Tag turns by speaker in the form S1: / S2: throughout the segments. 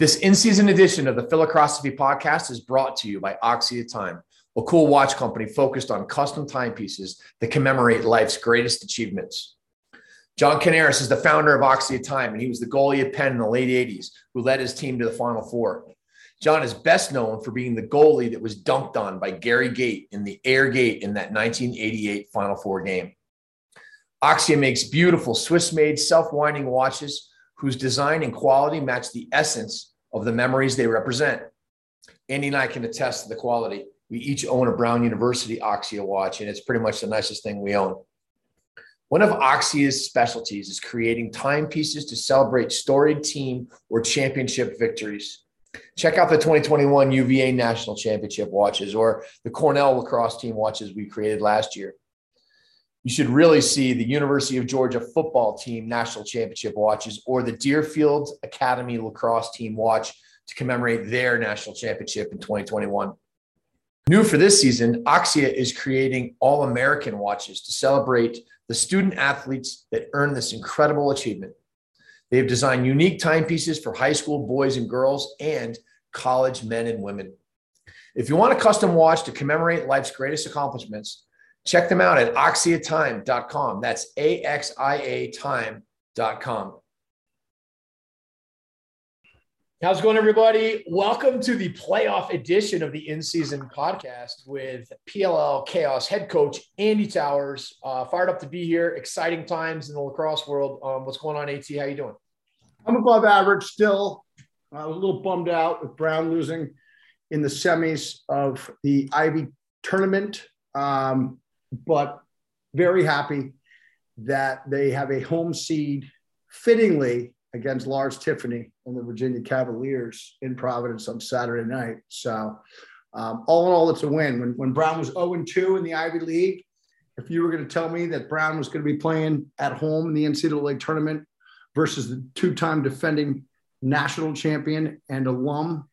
S1: This in season edition of the Philocrosophy podcast is brought to you by Axia Time, a cool watch company focused on custom timepieces that commemorate life's greatest achievements. John Canaris is the founder of Axia Time, and he was the goalie at Penn in the late 80s who led his team to the Final Four. John is best known for being the goalie that was dunked on by Gary Gait in the Air Gait in that 1988 Final Four game. Axia makes beautiful Swiss made self winding watches whose design and quality match the essence of the memories they represent. Andy and I can attest to the quality. We each own a Brown University Axia watch, and it's pretty much the nicest thing we own. One of Axia's specialties is creating timepieces to celebrate storied team or championship victories. Check out the 2021 UVA National Championship watches or the Cornell lacrosse team watches we created last year. You should really see the University of Georgia football team national championship watches or the Deerfield Academy lacrosse team watch to commemorate their national championship in 2021. New for this season, Axia is creating all American watches to celebrate the student athletes that earn this incredible achievement. They have designed unique timepieces for high school boys and girls and college men and women. If you want a custom watch to commemorate life's greatest accomplishments, Check them out at axiatime.com. That's A X I A time.com. How's it going, everybody? Welcome to the playoff edition of the in season podcast with PLL Chaos head coach Andy Towers. Uh, fired up to be here. Exciting times in the lacrosse world. Um, what's going on, AT? How you doing?
S2: I'm above average still. I was a little bummed out with Brown losing in the semis of the Ivy tournament. Um, but very happy that they have a home seed fittingly against Lars Tiffany and the Virginia Cavaliers in Providence on Saturday night. So, um, all in all, it's a win. When, when Brown was 0 2 in the Ivy League, if you were going to tell me that Brown was going to be playing at home in the NCAA tournament versus the two time defending national champion and alum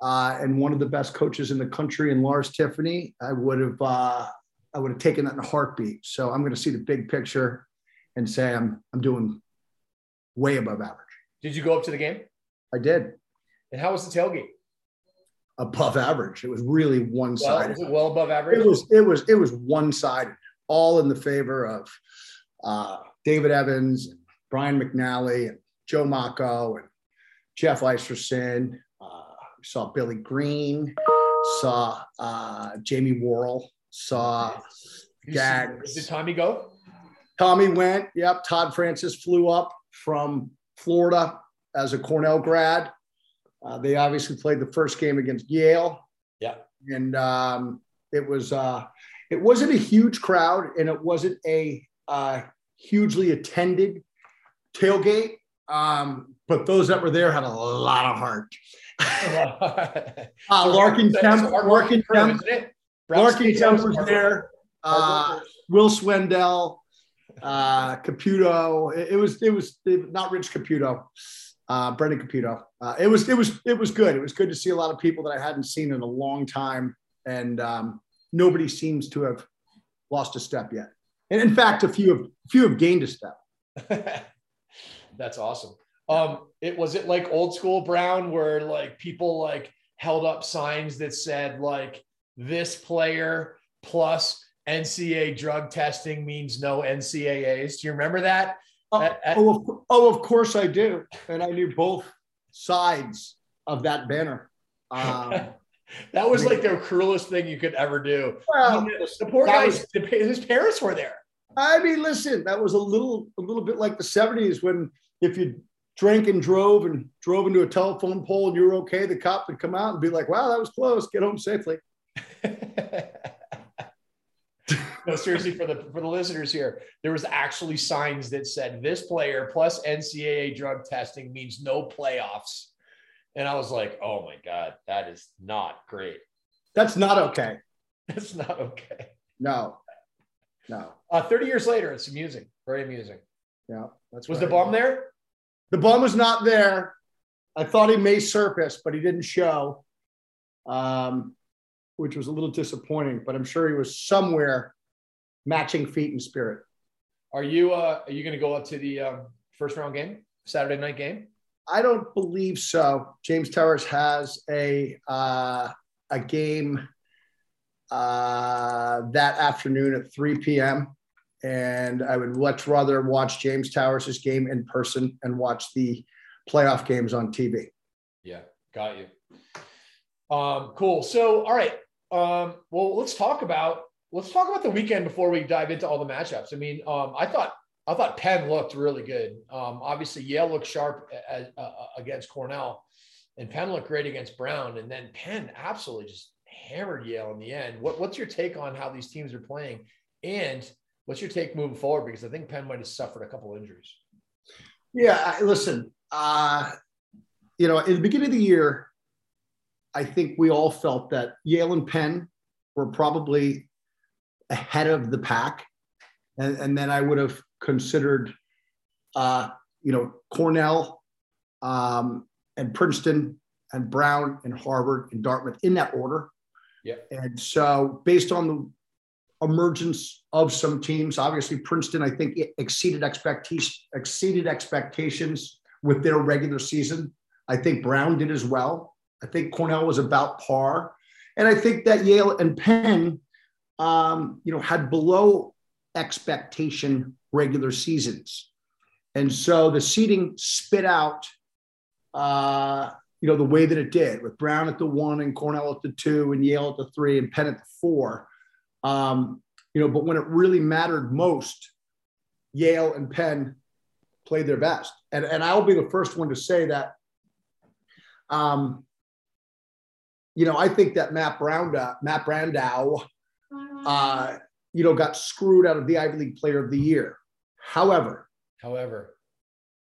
S2: uh, and one of the best coaches in the country in Lars Tiffany, I would have uh, I would have taken that in a heartbeat. So I'm going to see the big picture and say I'm I'm doing way above average.
S1: Did you go up to the game?
S2: I did.
S1: And how was the tailgate?
S2: Above average. It was really one sided.
S1: Well, well, above average.
S2: It was it was it was one sided, all in the favor of uh, David Evans, and Brian McNally, and Joe Mako, and Jeff Eisterson. Uh, saw Billy Green, saw uh, Jamie Worrell saw gags.
S1: Did Tommy go?
S2: Tommy went. Yep. Todd Francis flew up from Florida as a Cornell grad. Uh, they obviously played the first game against Yale.
S1: Yeah.
S2: And um, it was uh, it wasn't a huge crowd, and it wasn't a uh, hugely attended tailgate. Um, but those that were there had a lot of heart. uh, Larkin Kemp, Larkin Kemp, Larkin Kemp was there. Uh, Will Swendell, uh, Caputo. It, it, was it was not Rich Caputo, uh, Brendan Caputo. Uh, it was it was it was good. It was good to see a lot of people that I hadn't seen in a long time, and um, nobody seems to have lost a step yet. And in fact, a few have few have gained a step.
S1: That's awesome. Um, it was it like old school Brown where like people like held up signs that said like this player plus NCAA drug testing means no NCAAs. Do you remember that?
S2: Oh, at, at- oh, of, oh, of course I do. And I knew both sides of that banner. Um,
S1: that was like the cruelest thing you could ever do.
S2: Well,
S1: the poor guy, his parents were there.
S2: I mean, listen, that was a little, a little bit like the '70s when if you drank and drove and drove into a telephone pole and you were okay, the cop would come out and be like, "Wow, that was close. Get home safely."
S1: No, seriously, for the for the listeners here, there was actually signs that said this player plus NCAA drug testing means no playoffs. And I was like, oh my God, that is not great.
S2: That's not okay.
S1: That's not okay.
S2: No. No.
S1: Uh, 30 years later, it's amusing. Very amusing.
S2: Yeah. That's
S1: Was the bum there?
S2: The bum was not there. I thought he may surface, but he didn't show, um, which was a little disappointing. But I'm sure he was somewhere matching feet and spirit.
S1: Are you uh, are you going to go up to the um, first round game, Saturday night game?
S2: I don't believe so. James Towers has a uh, a game uh, that afternoon at 3 p.m. And I would much rather watch James Towers' game in person and watch the playoff games on TV.
S1: Yeah, got you. Um, cool. So, all right. Um, well, let's talk about let's talk about the weekend before we dive into all the matchups. I mean, um, I thought I thought Penn looked really good. Um, obviously, Yale looked sharp as, uh, against Cornell, and Penn looked great against Brown. And then Penn absolutely just hammered Yale in the end. What, what's your take on how these teams are playing, and what's your take moving forward? Because I think Penn might have suffered a couple injuries.
S2: Yeah, listen. Uh, you know, in the beginning of the year, I think we all felt that Yale and Penn were probably ahead of the pack, and, and then I would have considered, uh, you know, Cornell um, and Princeton and Brown and Harvard and Dartmouth in that order.
S1: Yeah.
S2: And so, based on the emergence of some teams, obviously Princeton, I think, exceeded expectations. Exceeded expectations with their regular season. I think Brown did as well. I think Cornell was about par, and I think that Yale and Penn, um, you know, had below expectation regular seasons, and so the seeding spit out. Uh, you know, the way that it did with Brown at the one and Cornell at the two and Yale at the three and Penn at the four. Um, you know, but when it really mattered most, Yale and Penn played their best. And, and I'll be the first one to say that, um, you know, I think that Matt Browndow, Matt Brandau, uh, you know, got screwed out of the Ivy League Player of the Year. However,
S1: however,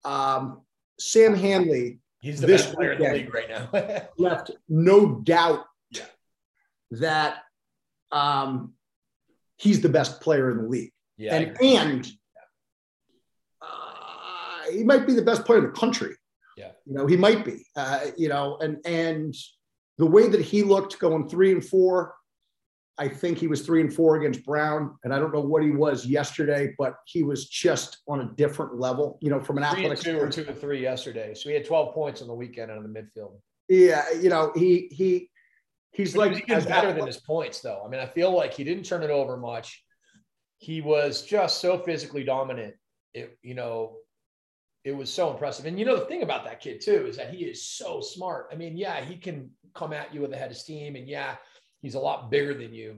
S2: um, Sam Handley,
S1: he's the this best player in the league right now.
S2: left no doubt
S1: yeah.
S2: that um, he's the best player in the league.
S1: Yeah,
S2: and and uh, he might be the best player in the country.
S1: Yeah,
S2: you know he might be. Uh, you know, and and the way that he looked going three and four I think he was three and four against Brown, and I don't know what he was yesterday, but he was just on a different level. You know, from an
S1: three
S2: athletic
S1: two or two to three yesterday. So he had twelve points on the weekend out of the midfield.
S2: Yeah, you know, he he he's
S1: but
S2: like
S1: he better than his points, though. I mean, I feel like he didn't turn it over much. He was just so physically dominant. It you know, it was so impressive. And you know, the thing about that kid too is that he is so smart. I mean, yeah, he can come at you with a head of steam, and yeah He's a lot bigger than you,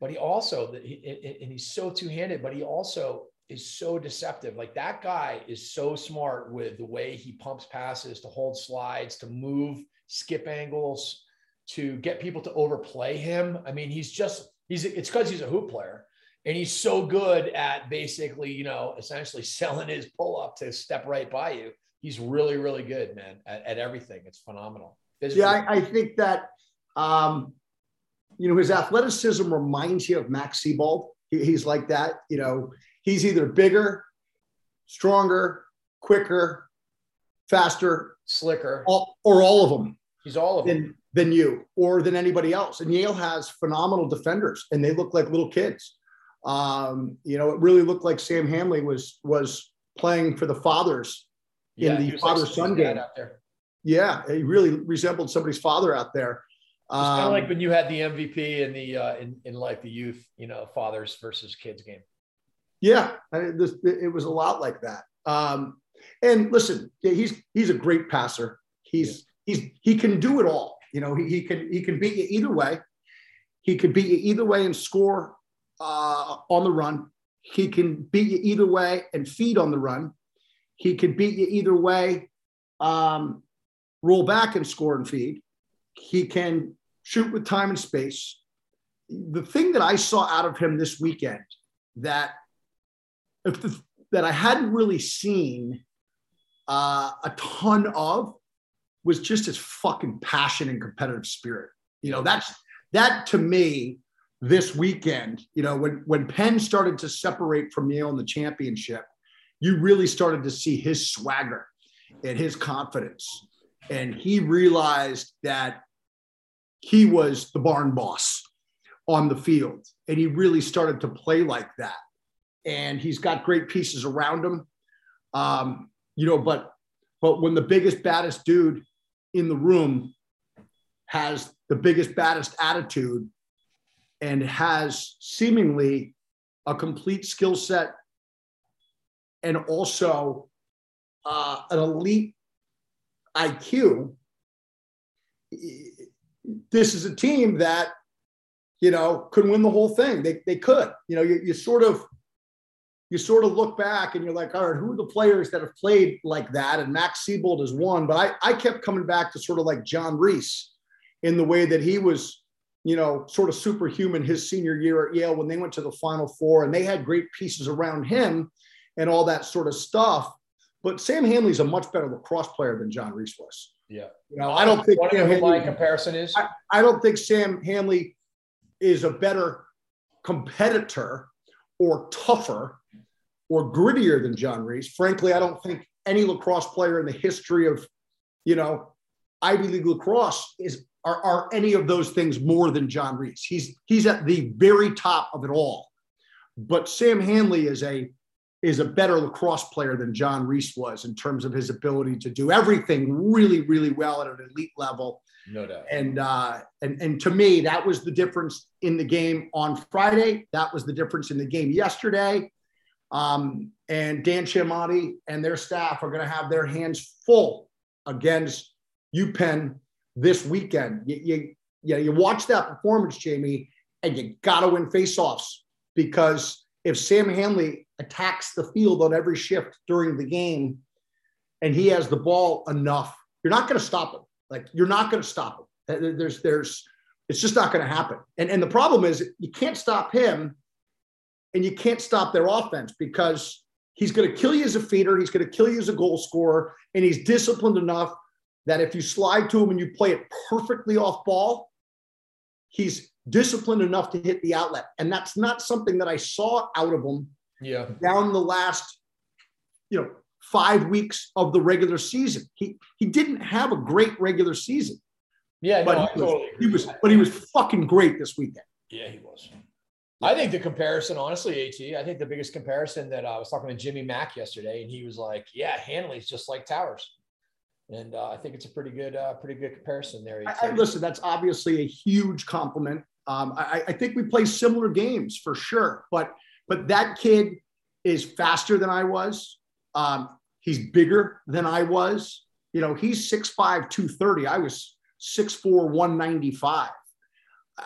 S1: but he also and he's so two-handed. But he also is so deceptive. Like that guy is so smart with the way he pumps passes, to hold slides, to move, skip angles, to get people to overplay him. I mean, he's just he's it's because he's a hoop player. And he's so good at basically, you know, essentially selling his pull up to step right by you. He's really, really good, man, at, at everything. It's phenomenal.
S2: Physically. Yeah, I, I think that um, you know, his athleticism reminds you of Max Seibald. He, he's like that. You know, he's either bigger, stronger, quicker, faster,
S1: slicker,
S2: all, or all of them.
S1: He's all of
S2: than,
S1: them.
S2: Than you or than anybody else. And Yale has phenomenal defenders, and they look like little kids. Um, you know, it really looked like Sam Handley was was playing for the fathers
S1: yeah,
S2: in the father like son game.
S1: Out there.
S2: Yeah, he really resembled somebody's father out there.
S1: It's um, kind of like when you had the MVP in the uh, in in like the youth, you know, fathers versus kids game.
S2: Yeah, I mean, this, it was a lot like that. Um, and listen, he's he's a great passer. He's yeah. he's he can do it all. You know, he, he can he can beat you either way. He can beat you either way and score uh, on the run. He can beat you either way and feed on the run. He can beat you either way, um, roll back and score and feed. He can shoot with time and space. the thing that I saw out of him this weekend that the, that I hadn't really seen uh, a ton of was just his fucking passion and competitive spirit. You know, that's that to me this weekend. You know, when when Penn started to separate from Yale in the championship, you really started to see his swagger and his confidence, and he realized that he was the barn boss on the field, and he really started to play like that. And he's got great pieces around him. Um, you know, but but when the biggest, baddest dude in the room has the biggest, baddest attitude and has seemingly a complete skill set and also uh, an elite IQ, this is a team that, you know, could win the whole thing. They, they could, you know, you, you sort of, you sort of look back and you're like, all right, who are the players that have played like that? And Max Seibald is one, but I, I kept coming back to sort of like John Reese in the way that he was, you know, sort of superhuman his senior year at Yale when they went to the Final Four and they had great pieces around him and all that sort of stuff. But Sam Handley's a much better lacrosse player than John Reese was.
S1: Yeah.
S2: You know, I don't think
S1: what
S2: Sam
S1: my
S2: Handley,
S1: comparison is.
S2: I, I don't think Sam Handley is a better competitor or tougher or grittier than John Reese. Frankly, I don't think any lacrosse player in the history of, you know, Ivy League lacrosse is are, are any of those things more than John Reese. He's he's at the very top of it all. But Sam Handley is a is a better lacrosse player than John Reese was in terms of his ability to do everything really, really well at an elite level.
S1: No doubt.
S2: And uh, and and to me, that was the difference in the game on Friday. That was the difference in the game yesterday. Um, and Dan Chemotti and their staff are going to have their hands full against UPenn this weekend. You, you, you, you watch that performance, Jamie, and you got to win faceoffs because if Sam Handley attacks the field on every shift during the game and he has the ball enough, you're not going to stop him. Like you're not going to stop him. There's, there's, it's just not going to happen. And, and the problem is you can't stop him and you can't stop their offense because he's going to kill you as a feeder. He's going to kill you as a goal scorer. And he's disciplined enough that if you slide to him and you play it perfectly off ball, he's disciplined enough to hit the outlet. And that's not something that I saw out of him
S1: yeah.
S2: down the last, you know, five weeks of the regular season. He he didn't have a great regular season.
S1: Yeah,
S2: but
S1: no,
S2: he, was,
S1: totally
S2: he was but he was fucking great this weekend.
S1: Yeah, he was. I think the comparison, honestly, At, I think the biggest comparison that uh, I was talking to Jimmy Mack yesterday, and he was like, "Yeah, Handley's just like Towers," and uh, I think it's a pretty good, uh, pretty good comparison there.
S2: I, I, listen, that's obviously a huge compliment. Um, I, I think we play similar games for sure, but but that kid is faster than I was. Um, he's bigger than I was. You know, he's 6'5, 230. I was 6'4, 195. Uh,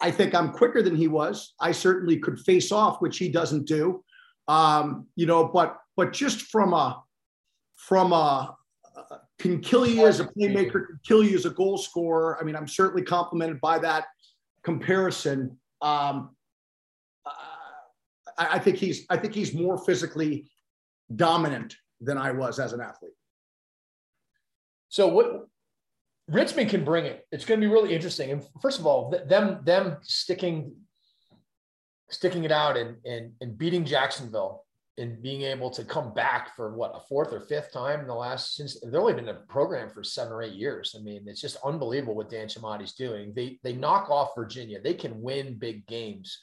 S2: I think I'm quicker than he was. I certainly could face off, which he doesn't do. Um, you know, but but just from a from a can kill you as a playmaker, can kill you as a goal scorer. I mean, I'm certainly complimented by that comparison. Um, I, I think he's I think he's more physically dominant than I was as an athlete.
S1: So what Richmond can bring it. It's going to be really interesting. And first of all, them them sticking sticking it out and and, and beating Jacksonville and being able to come back for what a fourth or fifth time in the last since they've only been a program for seven or eight years. I mean, it's just unbelievable what Dan Chemotti's doing. They they knock off Virginia. They can win big games.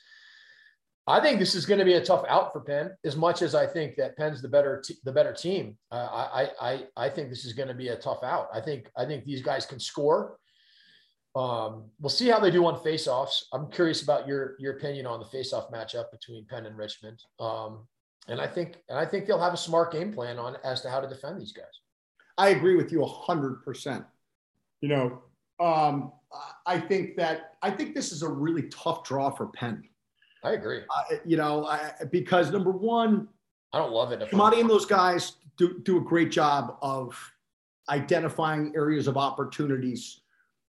S1: I think this is going to be a tough out for Penn. As much as I think that Penn's the better t- the better team, uh, I I I think this is going to be a tough out. I think I think these guys can score. Um, we'll see how they do on faceoffs. I'm curious about your your opinion on the faceoff matchup between Penn and Richmond. Um, and I think and I think they'll have a smart game plan on as to how to defend these guys.
S2: I agree with you hundred percent. You know, um, I think that I think this is a really tough draw for Penn.
S1: I agree.
S2: Uh, you know, I, because number one,
S1: I don't love it.
S2: Chemotti and those guys do, do a great job of identifying areas of opportunities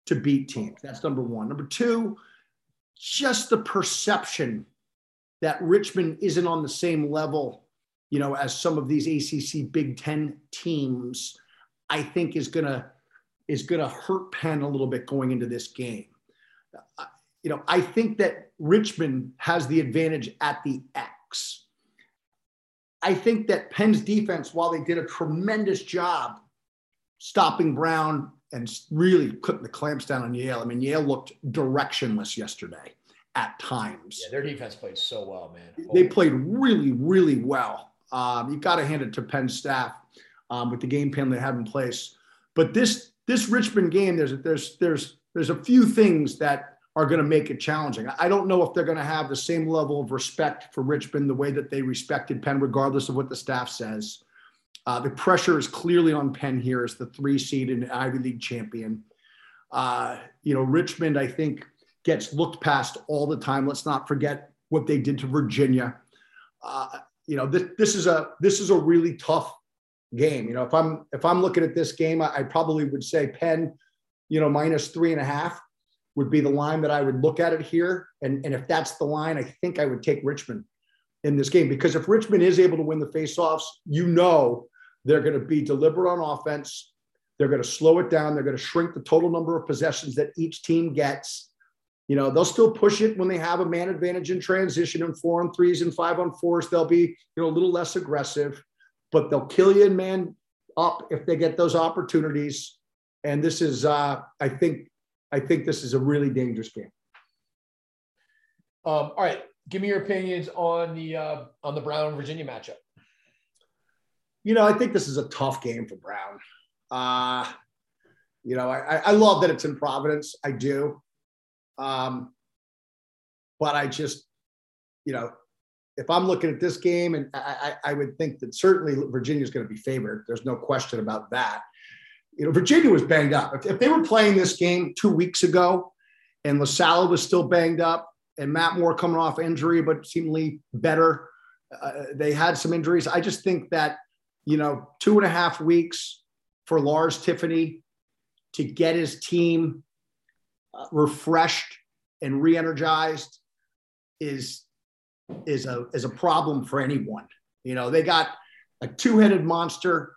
S2: to beat teams. That's number one. Number two, just the perception that Richmond isn't on the same level, you know, as some of these ACC Big Ten teams, I think is gonna is gonna hurt Penn a little bit going into this game. You know, I think that Richmond has the advantage at the X. I think that Penn's defense, while they did a tremendous job stopping Brown and really putting the clamps down on Yale, I mean, Yale looked directionless yesterday at times.
S1: Yeah, their defense played so well, man.
S2: They played really, really well. Um, you got to hand it to Penn staff um, with the game plan they have in place. But this this Richmond game, there's there's there's there's a few things that are going to make it challenging. I don't know if they're going to have the same level of respect for Richmond the way that they respected Penn, regardless of what the staff says. Uh, the pressure is clearly on Penn here as the three seed and Ivy League champion. Uh, you know, Richmond, I think, gets looked past all the time. Let's not forget what they did to Virginia. Uh, you know, this, this is a this is a really tough game. You know, if I'm if I'm looking at this game, I, I probably would say Penn, you know, minus three and a half would be the line that I would look at it here. And, and if that's the line, I think I would take Richmond in this game because if Richmond is able to win the faceoffs, you know they're going to be deliberate on offense. They're going to slow it down. They're going to shrink the total number of possessions that each team gets. You know, they'll still push it when they have a man advantage in transition and four on threes and five on fours. They'll be, you know, a little less aggressive, but they'll kill you in man up if they get those opportunities. And this is, uh, I think, I think this is a really dangerous game.
S1: Um, all right, give me your opinions on the uh, on the Brown Virginia matchup.
S2: You know, I think this is a tough game for Brown. Uh, you know, I, I love that it's in Providence. I do. Um, but I just, you know, if I'm looking at this game, and I, I, would think that certainly Virginia is going to be favored. There's no question about that. You know, Virginia was banged up. If, if they were playing this game two weeks ago, and LaSalla was still banged up, and Matt Moore coming off injury, but seemingly better, uh, they had some injuries. I just think that you know, two and a half weeks for Lars Tiffany to get his team refreshed and re-energized is is a is a problem for anyone. You know, they got a two-headed monster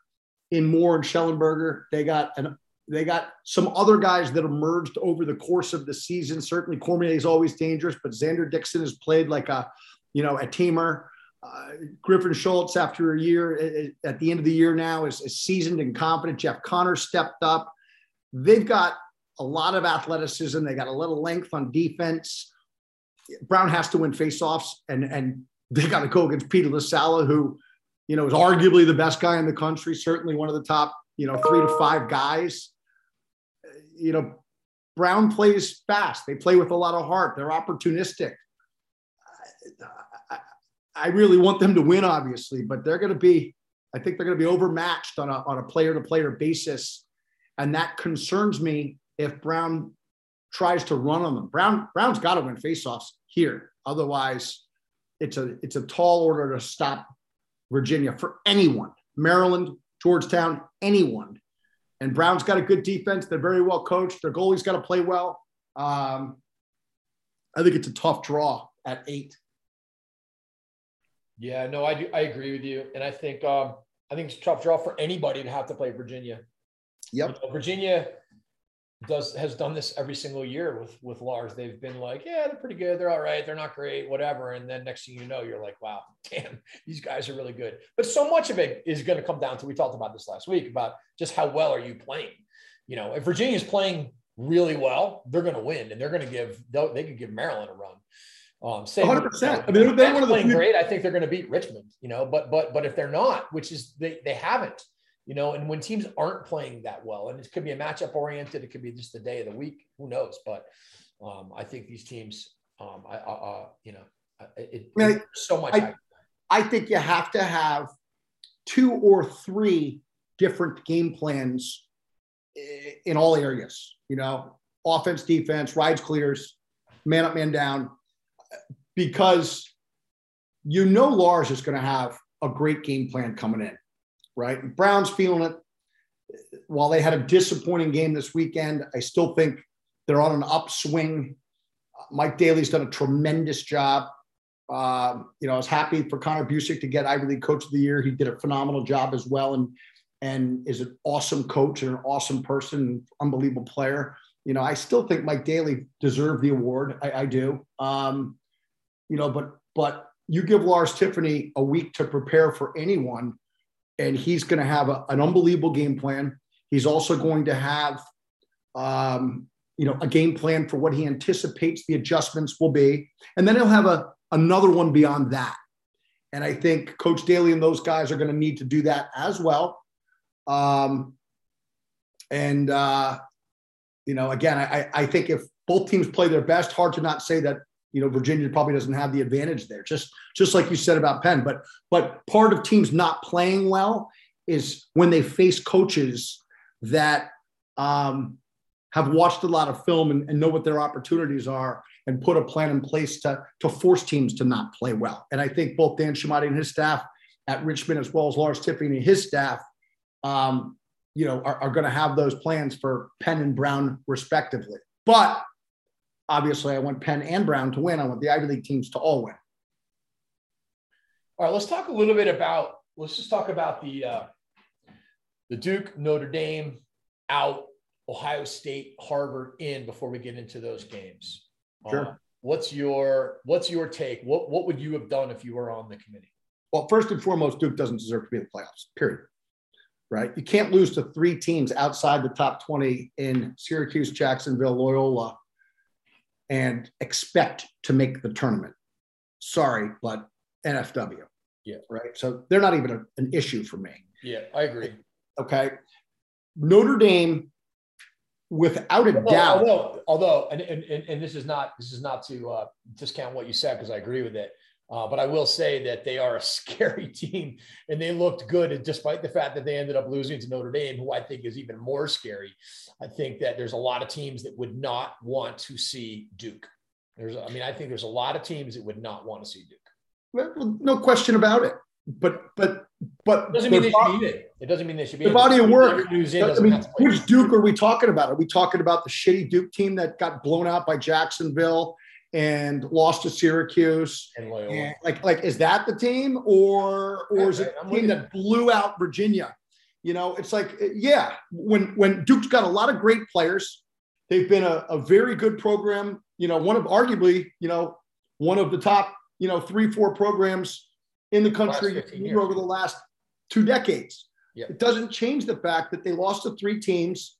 S2: in Moore and Shellenberger. They got an they got some other guys that emerged over the course of the season. Certainly, Cormier is always dangerous, but Xander Dixon has played like a, you know, a teamer. Uh, Griffin Schultz, after a year at the end of the year now, is, is seasoned and confident. Jeff Conner stepped up. They've got a lot of athleticism. They got a little length on defense. Brown has to win faceoffs, and and they got to go against Peter LaSalla, who, you know, is arguably the best guy in the country. Certainly one of the top, you know, three to five guys. You know, Brown plays fast. They play with a lot of heart. They're opportunistic. I really want them to win, obviously, but they're going to be, I think they're going to be overmatched on a, on a player to player basis. And that concerns me if Brown tries to run on them. Brown, Brown's got to win faceoffs here. Otherwise, it's a, it's a tall order to stop Virginia for anyone, Maryland, Georgetown, anyone. And Brown's got a good defense. They're very well coached. Their goalie's got to play well. Um, I think it's a tough draw at eight.
S1: Yeah, no, I do. I agree with you, and I think um, I think it's a tough draw for anybody to have to play Virginia.
S2: Yep.
S1: You know, Virginia does has done this every single year with with Lars. They've been like, yeah, they're pretty good. They're all right. They're not great, whatever. And then next thing you know, you're like, wow, damn, these guys are really good. But so much of it is going to come down to we talked about this last week about just how well are you playing. You know, if Virginia's playing really well, they're going to win, and they're going to give they could give Maryland a run. Um,
S2: same 100%.
S1: I mean, they're, playing great. I think they're going to beat Richmond, you know, but, but, but if they're not, which is they, they haven't, you know, and when teams aren't playing that well, and it could be a matchup oriented, it could be just the day of the week, who knows? But um, I think these teams, um, I, uh, you know, it, I mean, so much.
S2: I, I think you have to have two or three different game plans in all areas, you know, offense, defense, rides, clears, man up, man down because you know Lars is going to have a great game plan coming in, right? Brown's feeling it. While they had a disappointing game this weekend, I still think they're on an upswing. Mike Daly's done a tremendous job. Um, you know, I was happy for Connor Buczek to get Ivy League Coach of the Year. He did a phenomenal job as well, and and is an awesome coach and an awesome person, unbelievable player. You know, I still think Mike Daly deserved the award. I, I do. Um, you know, but but you give Lars Tiffany a week to prepare for anyone, and he's going to have a, an unbelievable game plan. He's also going to have, um, you know, a game plan for what he anticipates the adjustments will be, and then he'll have a another one beyond that. And I think Coach Daly and those guys are going to need to do that as well. Um, and uh, you know, again, I, I think if both teams play their best, hard to not say that you know Virginia probably doesn't have the advantage there. Just just like you said about Penn, but but part of teams not playing well is when they face coaches that um, have watched a lot of film and, and know what their opportunities are and put a plan in place to to force teams to not play well. And I think both Dan Chemotti and his staff at Richmond, as well as Lars Tiffany and his staff, um, you know, are, are going to have those plans for Penn and Brown respectively. But obviously, I want Penn and Brown to win. I want the Ivy League teams to all win.
S3: All right, let's talk a little bit about. Let's just talk about the uh, the Duke, Notre Dame out, Ohio State, Harvard in before we get into those games.
S2: Sure. Uh,
S3: what's your What's your take? What What would you have done if you were on the committee?
S2: Well, first and foremost, Duke doesn't deserve to be in the playoffs. Period right? You can't lose to three teams outside the top 20 in Syracuse, Jacksonville, Loyola, and expect to make the tournament. Sorry, but NFW.
S3: Yeah.
S2: Right. So they're not even a, an issue for me.
S3: Yeah, I agree.
S2: Okay. Notre Dame, without a
S3: although,
S2: doubt.
S3: Although, although, and, and, and this is not this is not to uh, discount what you said because I agree with it. Uh, but I will say that they are a scary team and they looked good. despite the fact that they ended up losing to Notre Dame, who I think is even more scary, I think that there's a lot of teams that would not want to see Duke. There's, I mean, I think there's a lot of teams that would not want to see Duke.
S2: Well, no question about it. But, but, but
S3: it doesn't mean they should be in. It doesn't mean they should be
S2: the body of work. I mean, which Duke are we talking about? Are we talking about the shitty Duke team that got blown out by Jacksonville? And lost to Syracuse.
S3: And And
S2: like, like, is that the team, or or yeah, is it the team that blew out Virginia? You know, it's like, yeah, when when Duke's got a lot of great players, they've been a, a very good program. You know, one of arguably, you know, one of the top, you know, three four programs in the country over the last two decades. It doesn't change the fact that they lost to three teams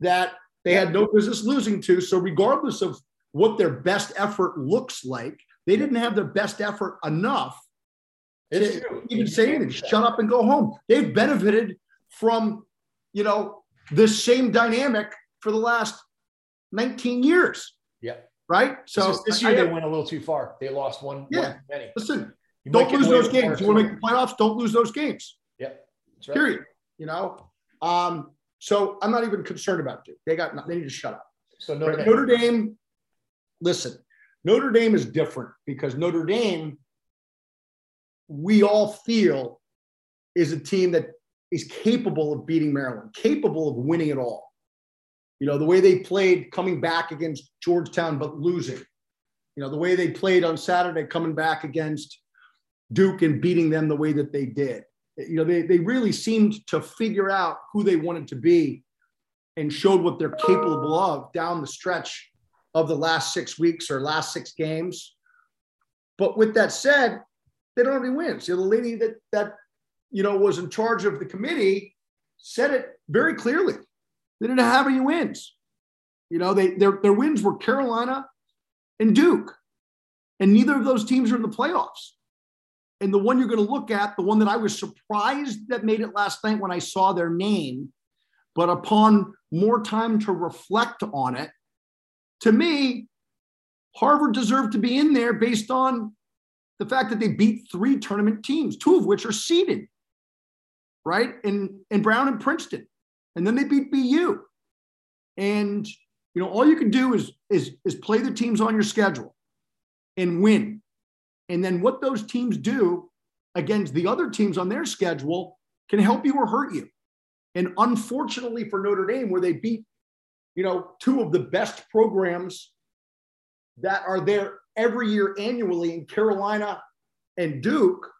S2: that they had no business losing to. So regardless of what their best effort looks like. They didn't have their best effort enough
S3: it's to true.
S2: even say anything. Shut up and go home. They've benefited from, you know, this same dynamic for the last 19 years.
S3: Yeah.
S2: Right. So
S3: this year I, they went a little too far. They lost one.
S2: Yeah.
S3: One many.
S2: Listen, you don't lose those games. You want to make the playoffs? Don't lose those games.
S3: Yeah.
S2: Right. Period. You know. Um, so I'm not even concerned about it. They got. They need to shut up.
S3: So Notre,
S2: Dame. Notre Dame listen, Notre Dame is different because Notre Dame, we all feel, is a team that is capable of beating Maryland, capable of winning it all. You know, the way they played coming back against Georgetown, but losing. You know, the way they played on Saturday coming back against Duke and beating them the way that they did. You know, they, they really seemed to figure out who they wanted to be and showed what they're capable of down the stretch of the last six weeks or last six games. But with that said, they don't have any wins. You know, the lady that that you know was in charge of the committee said it very clearly. They didn't have any wins. You know, they their their wins were Carolina and Duke, and neither of those teams are in the playoffs. And the one you're going to look at, the one that I was surprised that made it last night when I saw their name, but upon more time to reflect on it, to me, Harvard deserved to be in there based on the fact that they beat three tournament teams, two of which are seeded, right? And in Brown and Princeton. And then they beat BU. And you know, all you can do is, is, is play the teams on your schedule and win. And then what those teams do against the other teams on their schedule can help you or hurt you. And unfortunately for Notre Dame, where they beat you know, two of the best programs that are there every year annually in Carolina and Duke,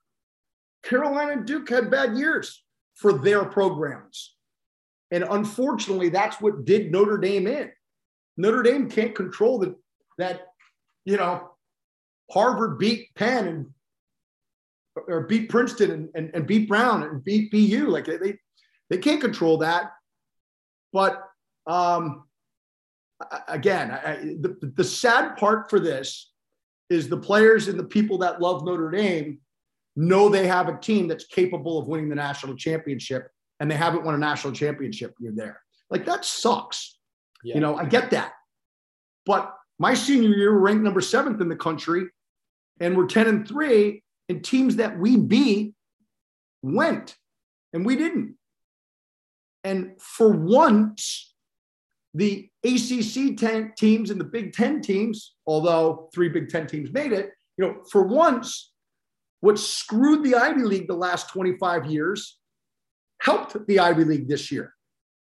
S2: Carolina and Duke had bad years for their programs. And unfortunately, that's what did Notre Dame in. Notre Dame can't control the, that, you know, Harvard beat Penn and or beat Princeton and, and, and beat Brown and beat BU. Like they, they can't control that. But um, again, I, the, the sad part for this is the players and the people that love Notre Dame know they have a team that's capable of winning the national championship and they haven't won a national championship you're there. Like that sucks. Yeah. you know i get that. But my senior year we're ranked number seventh in the country and we're 10 and 3 and teams that we beat went and we didn't. And for once the acc 10 teams and the big 10 teams although three big 10 teams made it you know for once what screwed the ivy league the last 25 years helped the ivy league this year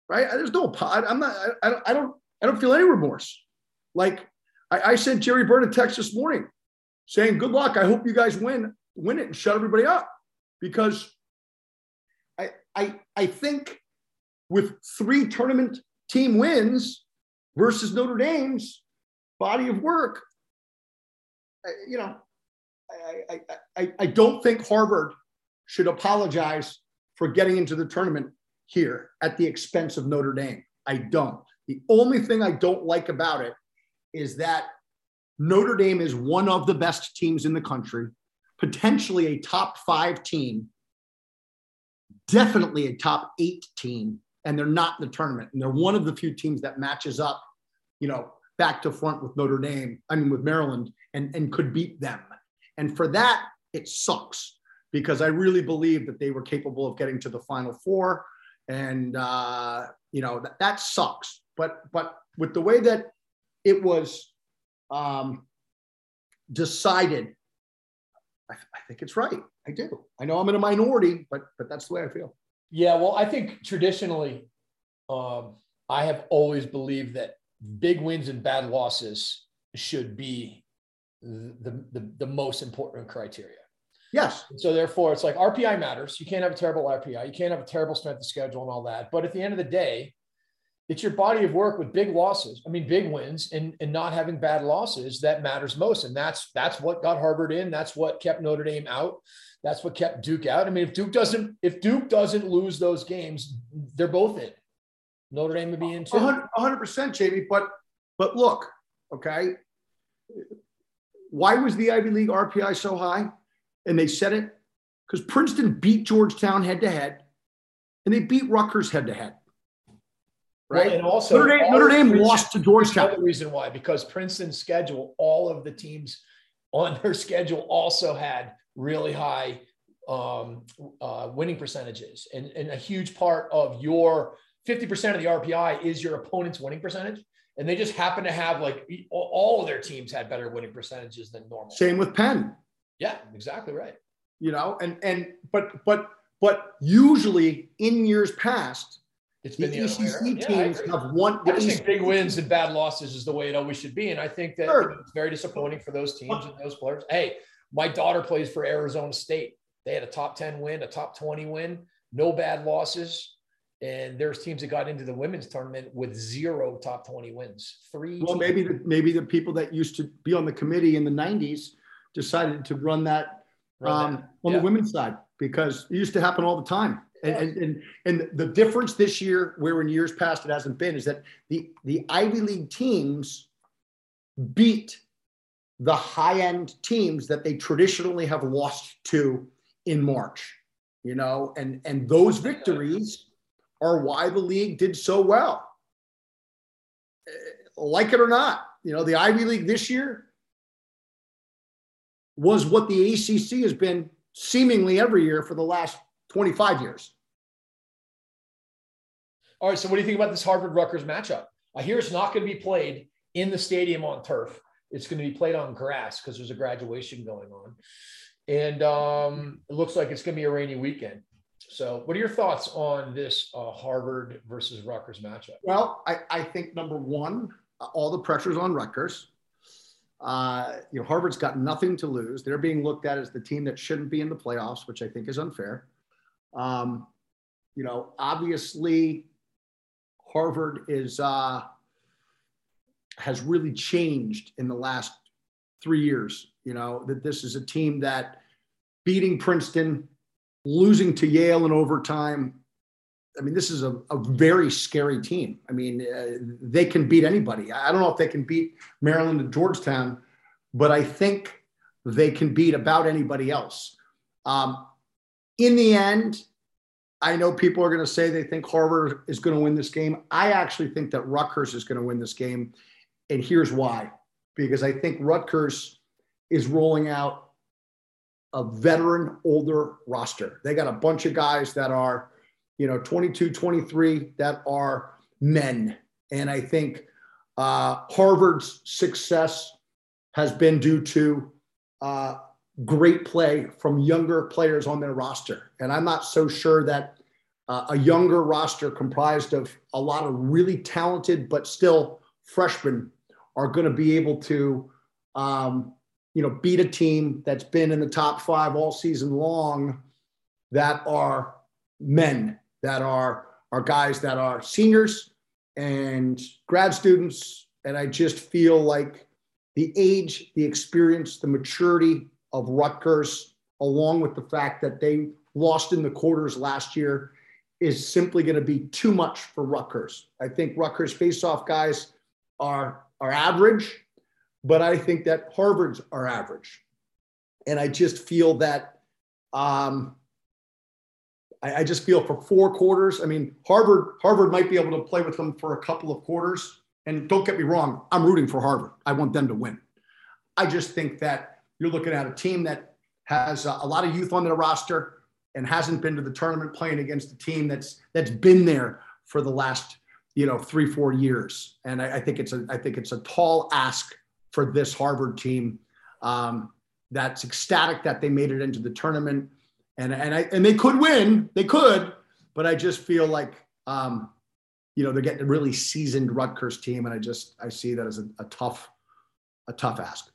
S2: right? There's no i'm not i don't i don't, I don't feel any remorse. Like I, I sent gerry byrne a text this morning saying good luck. I hope you guys win win it and shut everybody up. Because I, I, I think with three tournament team wins versus Notre Dame's body of work, uh, you know, I, I, I, I don't think Harvard should apologize for getting into the tournament here at the expense of Notre Dame. I don't. The only thing I don't like about it is that Notre Dame is one of the best teams in the country potentially a top five team, definitely a top eight team, and they're not in the tournament. And they're one of the few teams that matches up, you know, back to front with Notre Dame, I mean, with Maryland, and, and could beat them. And for that, it sucks because I really believe that they were capable of getting to the final four. And, uh, you know, that, that sucks. But, but with the way that it was um, decided I, I think it's right. I do. I know I'm in a minority, but but that's the way I feel.
S1: Yeah, well, I think traditionally, um, I have always believed that big wins and bad losses should be the, the, the most important criteria.
S2: Yes.
S1: So therefore, it's like RPI matters. You can't have a terrible RPI. You can't have a terrible strength of schedule and all that. But at the end of the day, it's your body of work with big losses. I mean, big wins and, and not having bad losses that matters most. And that's that's what got Harvard in. That's what kept Notre Dame out. That's what kept Duke out. I mean, if Duke doesn't if Duke doesn't lose those games, they're both in. Notre Dame would be in too.
S2: 100 percent, Jamie. But but look, okay. Why was the Ivy League RPI so high? And they said it because Princeton beat Georgetown head to head, and they beat Rutgers head to head right? Well,
S1: and also
S2: Notre Dame, Notre Dame lost to Georgetown.
S1: The reason why, because Princeton's schedule, all of the teams on their schedule also had really high um, uh, winning percentages, and, and a huge part of your 50% of the RPI is your opponent's winning percentage. And they just happen to have like all of their teams had better winning percentages than normal.
S2: Same with Penn.
S1: Yeah, exactly right.
S2: You know, and and but but but usually in years past,
S1: it's been the,
S2: the ACC teams have won.
S1: I just think big wins and bad losses is the way it always should be, and I think that sure. it's very disappointing for those teams and those players. Hey, my daughter plays for Arizona State. They had a top ten win, a top twenty win, no bad losses, and there's teams that got into the women's tournament with zero top twenty wins. Three.
S2: Well, teams. maybe the, maybe the people that used to be on the committee in the '90s decided to run that, run um, on yeah. the women's side because it used to happen all the time. And, and, and the difference this year, where in years past it hasn't been, is that the, the Ivy League teams beat the high end teams that they traditionally have lost to in March, you know, and, and those victories are why the league did so well. Eh, like it or not, you know, the Ivy League this year was what the ACC has been seemingly every year for the last 25 years.
S1: All right. So, what do you think about this Harvard Rutgers matchup? I hear it's not going to be played in the stadium on turf. It's going to be played on grass because there's a graduation going on. And um, it looks like it's going to be a rainy weekend. So, what are your thoughts on this uh, Harvard versus Rutgers matchup?
S2: Well, I, I think number one, all the pressure's on Rutgers. Uh, you know, Harvard's got nothing to lose. They're being looked at as the team that shouldn't be in the playoffs, which I think is unfair. Um, you know, obviously, Harvard is uh, has really changed in the last three years. You know that this is a team that beating Princeton, losing to Yale in overtime. I mean, this is a, a very scary team. I mean, uh, they can beat anybody. I don't know if they can beat Maryland and Georgetown, but I think they can beat about anybody else. Um, in the end, I know people are going to say they think Harvard is going to win this game. I actually think that Rutgers is going to win this game. And here's why because I think Rutgers is rolling out a veteran older roster. They got a bunch of guys that are, you know, 22, 23 that are men. And I think uh, Harvard's success has been due to uh, great play from younger players on their roster. And I'm not so sure that uh, a younger roster comprised of a lot of really talented but still freshmen are going to be able to um, you know, beat a team that's been in the top five all season long that are men, that are, are guys that are seniors and grad students. And I just feel like the age, the experience, the maturity of Rutgers, along with the fact that they lost in the quarters last year, is simply going to be too much for Rutgers. I think Rutgers face-off guys are are average but I think that Harvard's are average. And I just feel that um, I, I, just feel for four quarters. I mean, Harvard Harvard might be able to play with them for a couple of quarters. And don't get me wrong, I'm rooting for Harvard. I want them to win. I just think that you're looking at a team that has a, lot of youth on their roster and hasn't been to the tournament playing against a team that's that's been there for the last you know three four years. And I, I think it's a I think it's a tall ask for this Harvard team. Um, that's ecstatic that they made it into the tournament, and and I and they could win, they could, but I just feel like um, you know they're getting a really seasoned Rutgers team, and I just I see that as a, a tough a tough ask.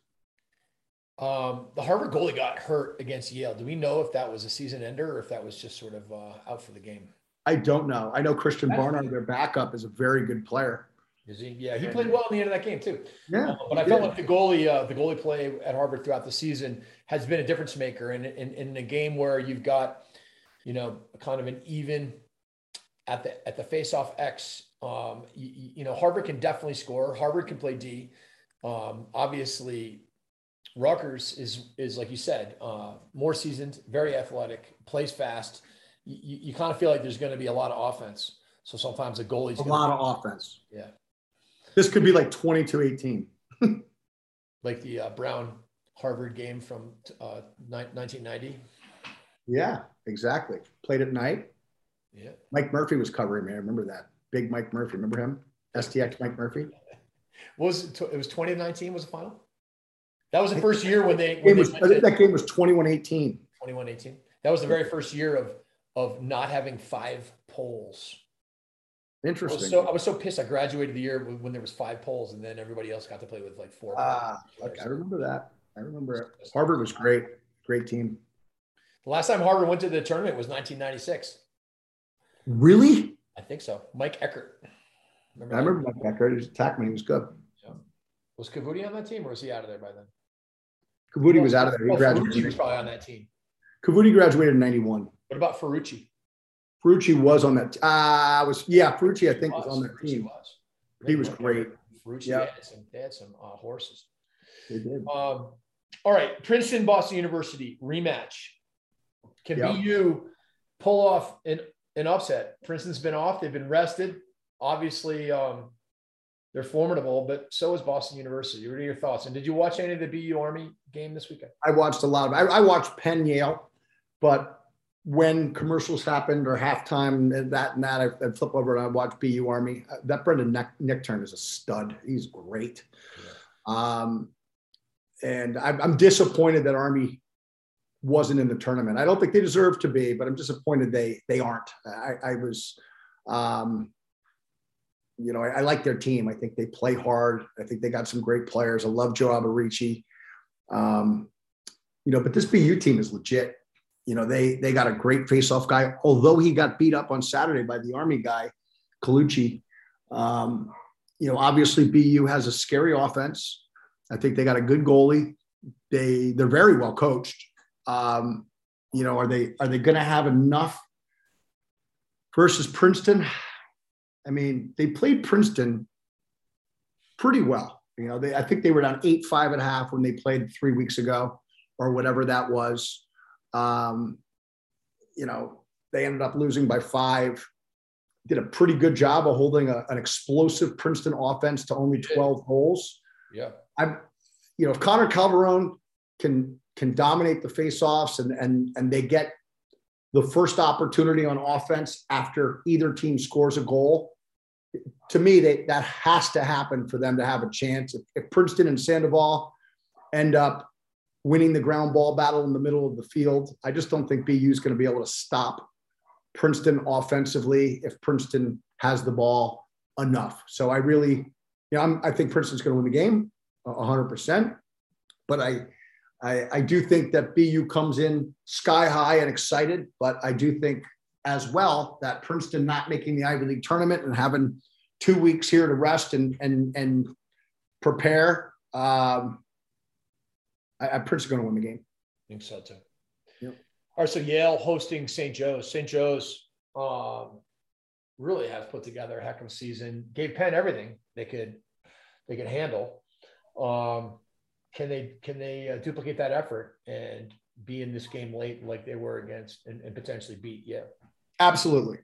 S1: Um, the Harvard goalie got hurt against Yale. Do we know if that was a season ender or if that was just sort of uh, out for the game?
S2: I don't know. I know Christian Barnard, their backup, is a very good player.
S1: Is he? Yeah, he played well in the end of that game too.
S2: Yeah,
S1: uh, but I felt like the goalie, uh, the goalie play at Harvard throughout the season has been a difference maker. And in, in, in a game where you've got, you know, kind of an even at the at the face-off X, um, you, you, know, Harvard can definitely score. Harvard can play D. Um, obviously, Rutgers is is like you said, uh, more seasoned, very athletic, plays fast. You, you kind of feel like there's going to be a lot of offense. So sometimes a goalie's
S2: a lot of offense.
S1: Yeah.
S2: This could be like twenty to 18.
S1: like the uh, Brown Harvard game from uh, 1990.
S2: Yeah, exactly. Played at night.
S1: Yeah.
S2: Mike Murphy was covering me. I remember that. Big Mike Murphy. Remember him? STX Mike Murphy.
S1: What was it? It was 2019 was the final? That was the first year when they. When
S2: was,
S1: they
S2: that game was 21 18.
S1: 21 18. That was the very first year of, of not having five poles.
S2: Interesting.
S1: I was, so, I was so pissed. I graduated the year when there was five poles, and then everybody else got to play with like four.
S2: Ah, okay. I remember that. I remember it. Harvard was great. Great team.
S1: The last time Harvard went to the tournament was 1996.
S2: Really?
S1: I think so. Mike Eckert.
S2: Remember I remember Mike Eckert. He was attackman. He was good.
S1: Yeah. Was Cavuti on that team, or was he out of there by then?
S2: Kavudi was out of there. He
S1: oh,
S2: graduated.
S1: Ferrucci was probably on that team.
S2: Kavudi graduated in '91.
S1: What about Ferrucci?
S2: Ferrucci was on that. Uh, was yeah, Ferrucci I think was, was on that team. Was. He was great.
S1: Ferrucci yeah. had some, they had some uh, horses.
S2: They did.
S1: Um, all right, Princeton, Boston University rematch. Can yep. BU pull off an, an upset? Princeton's been off; they've been rested. Obviously, um, they're formidable, but so is Boston University. What are your thoughts? And did you watch any of the BU Army game this weekend?
S2: I watched a lot of. I, I watched Penn Yale, but when commercials happened or halftime and that and that, I, would flip over and I watch BU Army. Uh, that Brendan Nick, Nichtern is a stud. He's great. Yeah. Um, and I'm, I'm, disappointed that Army wasn't in the tournament. I don't think they deserve to be, but I'm disappointed they they aren't. I, I was, um, you know, I, I, like their team. I think they play hard. I think they got some great players. I love Joe Alberici. Um, you know, but this BU team is legit. You know, they they got a great face-off guy. Although he got beat up on Saturday by the Army guy, Colucci. Um, you know, obviously BU has a scary offense. I think they got a good goalie. They they're very well coached. Um, you know, are they are they going to have enough versus Princeton? I mean, they played Princeton pretty well. You know, they, I think they were down eight five and a half when they played three weeks ago, or whatever that was. Um, you know, they ended up losing by five. Did a pretty good job of holding a, an explosive Princeton offense to only 12 goals.
S1: Yeah.
S2: I'm, you know, if Connor Calderon can can dominate the faceoffs and and and they get the first opportunity on offense after either team scores a goal, to me, they, that has to happen for them to have a chance. If, if Princeton and Sandoval end up winning the ground ball battle in the middle of the field, I just don't think BU is going to be able to stop Princeton offensively if Princeton has the ball enough. So I really, you know, I'm, I think Princeton's going to win the game 100%. But I, I, I do think that BU comes in sky high and excited, but I do think as well that Princeton not making the Ivy League tournament and having two weeks here to rest and and and prepare. Um, I, I'm Princeton going to win the game.
S1: I think so too. Yep. All right, so Yale hosting St. Joe's. St. Joe's um, really has put together a heck of a season. Gave Penn everything they could they could handle. Um, can they can they uh, duplicate that effort and be in this game late like they were against and, and potentially beat? Yeah.
S2: Absolutely.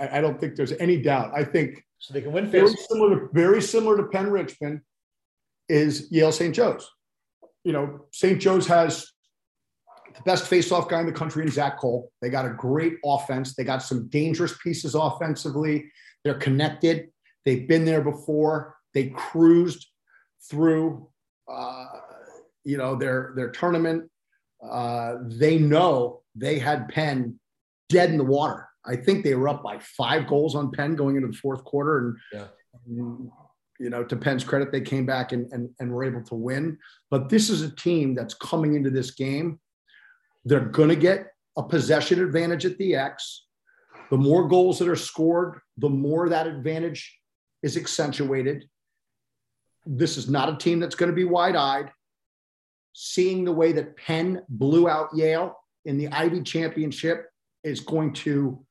S2: I, I, don't think there's any doubt. I think
S1: so they can win
S2: very similar to very similar to penn richmond is yale st joe's. You know st joe's has the best face-off guy in the country in zach cole. They got a great offense. They got some dangerous pieces offensively. They're connected. They've been there before. They cruised through you know, their their tournament. Uh, they know they had Penn dead in the water. I think they were up by five goals on Penn going into the fourth quarter, and, yeah. and you know, to Penn's credit, they came back and, and and were able to win. But this is a team that's coming into this game. They're going to get a possession advantage at the X. The more goals that are scored, the more that advantage is accentuated this is not a team that's going to be wide eyed. Seeing the way that Penn blew out Yale in the Ivy Championship is going to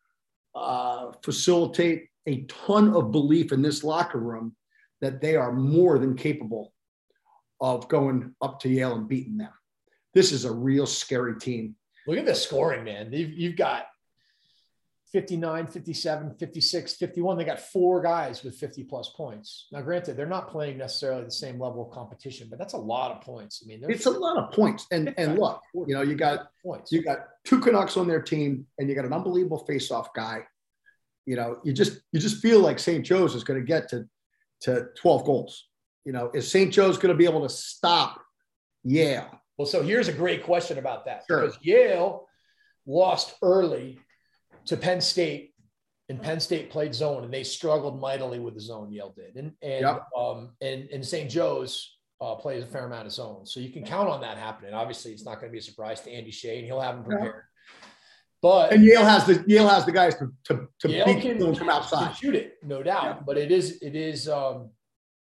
S2: uh, facilitate a ton of belief in this locker room that they are more than capable of going up to Yale and beating them. This is a real scary team.
S1: Look at the scoring, man. You've, you've got 59, 57, 56, 51. They got four guys with 50 plus points. Now, granted, they're not playing necessarily the same level of competition, but that's a lot of points. I mean,
S2: it's a lot of points. And and look, you know, you got points. You got two Canucks on their team, and you got an unbelievable face-off guy. You know, you just you just feel like St. Joe's is going to get to to 12 goals. You know, is St. Joe's going to be able to stop Yale?
S1: Well, so here's a great question about that sure. because Yale lost early to Penn State, and Penn State played zone, and they struggled mightily with the zone. Yale did, and and yep. um, and and St. Joe's uh, plays a fair amount of zone, so you can count on that happening. Obviously, it's not going to be a surprise to Andy Shay, and he'll have them prepared. But
S2: and Yale has the Yale has the guys to to, to Yale beat can, from outside,
S1: shoot it, no doubt. But it is it is um,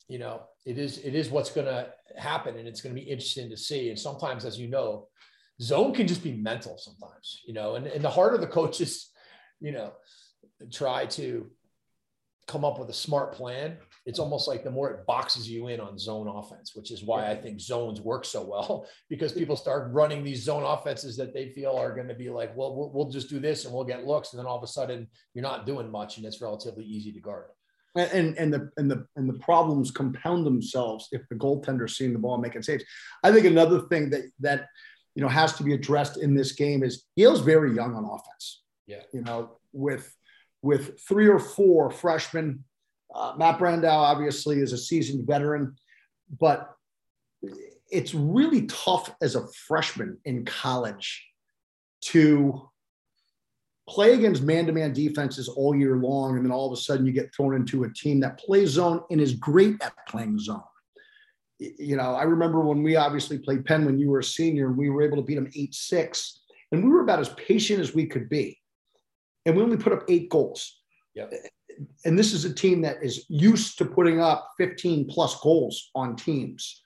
S1: you know it is it is what's going to happen, and it's going to be interesting to see. And sometimes, as you know, zone can just be mental sometimes, you know, and, and the harder the coaches you know, try to come up with a smart plan, it's almost like the more it boxes you in on zone offense, which is why I think zones work so well because people start running these zone offenses that they feel are going to be like, well, well, we'll just do this and we'll get looks, and then all of a sudden you're not doing much, and it's relatively easy to guard.
S2: And and the and the and the problems compound themselves if the goaltender's seeing the ball making saves. I think another thing that that you know has to be addressed in this game is Yale's very young on offense.
S1: Yeah.
S2: You know, with with three or four freshmen. Uh, Matt Brandau obviously is a seasoned veteran, but it's really tough as a freshman in college to play against man-to-man defenses all year long, and then all of a sudden you get thrown into a team that plays zone and is great at playing zone. You know, I remember when we obviously played Penn when you were a senior, and we were able to beat them eight six, and we were about as patient as we could be, and we only put up eight goals.
S1: Yep.
S2: And this is a team that is used to putting up 15 plus goals on teams,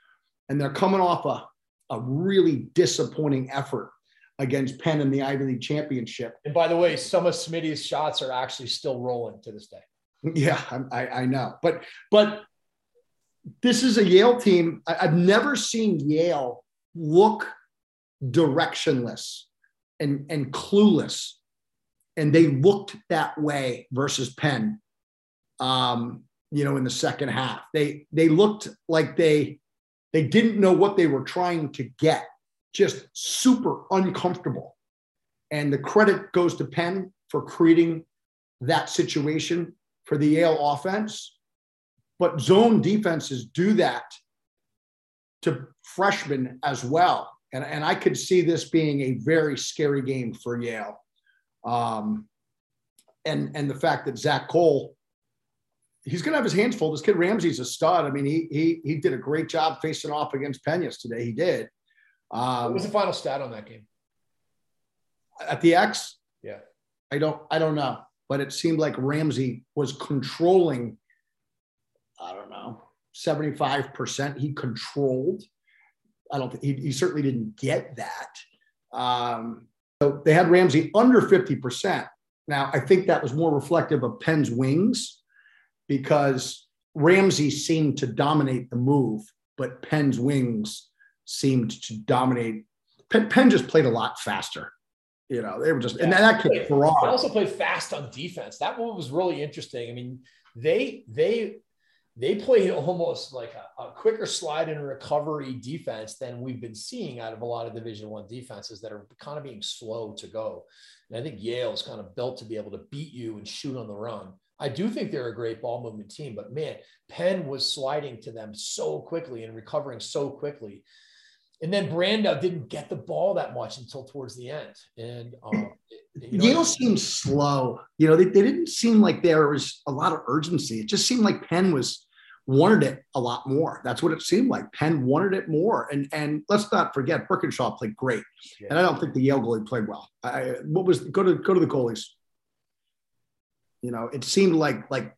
S2: and they're coming off a a really disappointing effort against Penn in the Ivy League championship.
S1: And by the way, some of Smitty's shots are actually still rolling to this day.
S2: Yeah, I, I know, but but this is a Yale team. I, I've never seen Yale look directionless and and clueless, and they looked that way versus Penn. Um, you know, in the second half, they they looked like they they didn't know what they were trying to get, just super uncomfortable. And the credit goes to Penn for creating that situation for the Yale offense. But zone defenses do that to freshmen as well. And, and I could see this being a very scary game for Yale. Um, and, and the fact that Zach Cole he's going to have his hands full. This kid Ramsey's a stud. I mean, he he he did a great job facing off against Penn yesterday. He did.
S1: Um, what was the final stat on that game?
S2: At the X?
S1: Yeah.
S2: I don't I don't know, but it seemed like Ramsey was controlling. I don't know, seventy five percent. He controlled. I don't think he, he certainly didn't get that. Um, so they had Ramsey under fifty percent. Now I think that was more reflective of Penn's wings because Ramsey seemed to dominate the move, but Penn's wings seemed to dominate. Penn, Penn just played a lot faster. You know, they were just, yeah. and that for
S1: They also played fast on defense. That one was really interesting. I mean, they they they played almost like a, a, quicker slide and recovery defense than we've been seeing out of a lot of division one defenses that are kind of being slow to go and i think yale's kind of built to be able to beat you and shoot on the run I do think they're a great ball movement team, but man, Penn was sliding to them so quickly and recovering so quickly. And then Brandau didn't get the ball that much until towards the end. And um,
S2: you know, Yale seemed slow. You know, they, they didn't seem like there was a lot of urgency. It just seemed like Penn was wanted it a lot more. That's what it seemed like. Penn wanted it more. And and let's not forget Birkinshaw played great. Yeah. And I don't think the Yale goalie played well. I, what was go to go to the goalies? You know, it seemed like like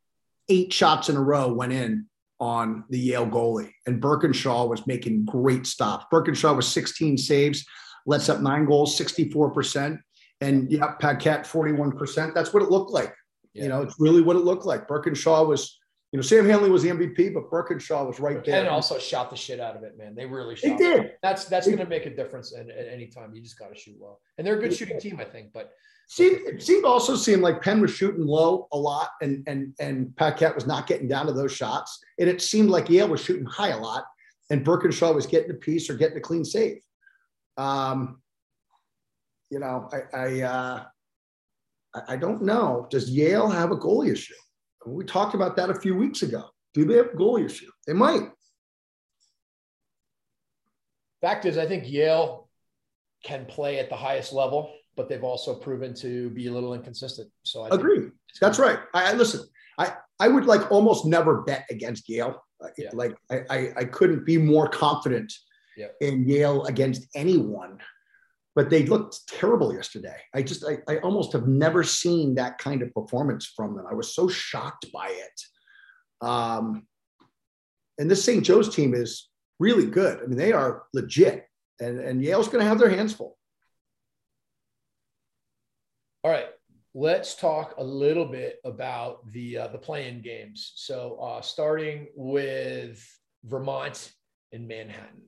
S2: eight shots in a row went in on the Yale goalie, and Birkinshaw was making great stops. Birkinshaw was 16 saves, lets up nine goals, 64%. And yeah, Paquette, 41%. That's what it looked like. Yeah. You know, it's really what it looked like. Birkinshaw was, you know, Sam Handley was the MVP, but Birkinshaw was right there.
S1: And also shot the shit out of it, man. They really shot.
S2: They did.
S1: That's that's going to make a difference at, at any time. You just got to shoot well, and they're a good shooting team, I think. But
S2: seemed, it seemed also seemed like Penn was shooting low a lot, and and and Paquette was not getting down to those shots, and it seemed like Yale was shooting high a lot, and Birkinshaw was getting a piece or getting a clean save. Um, you know, I I, uh, I don't know. Does Yale have a goalie issue? We talked about that a few weeks ago. Do they have a goalie issue? They might.
S1: Fact is, I think Yale can play at the highest level but they've also proven to be a little inconsistent. So I
S2: agree. That's right. I, I, listen. I I would like almost never bet against Yale. Yeah. Like I, I, I couldn't be more confident in Yale against anyone. But they looked terrible yesterday. I just I, I almost have never seen that kind of performance from them. I was so shocked by it. Um, and this St. Joe's team is really good. I mean, they are legit, and and Yale's going to have their hands full.
S1: All right, let's talk a little bit about the uh, the playing games. So uh, starting with Vermont and Manhattan.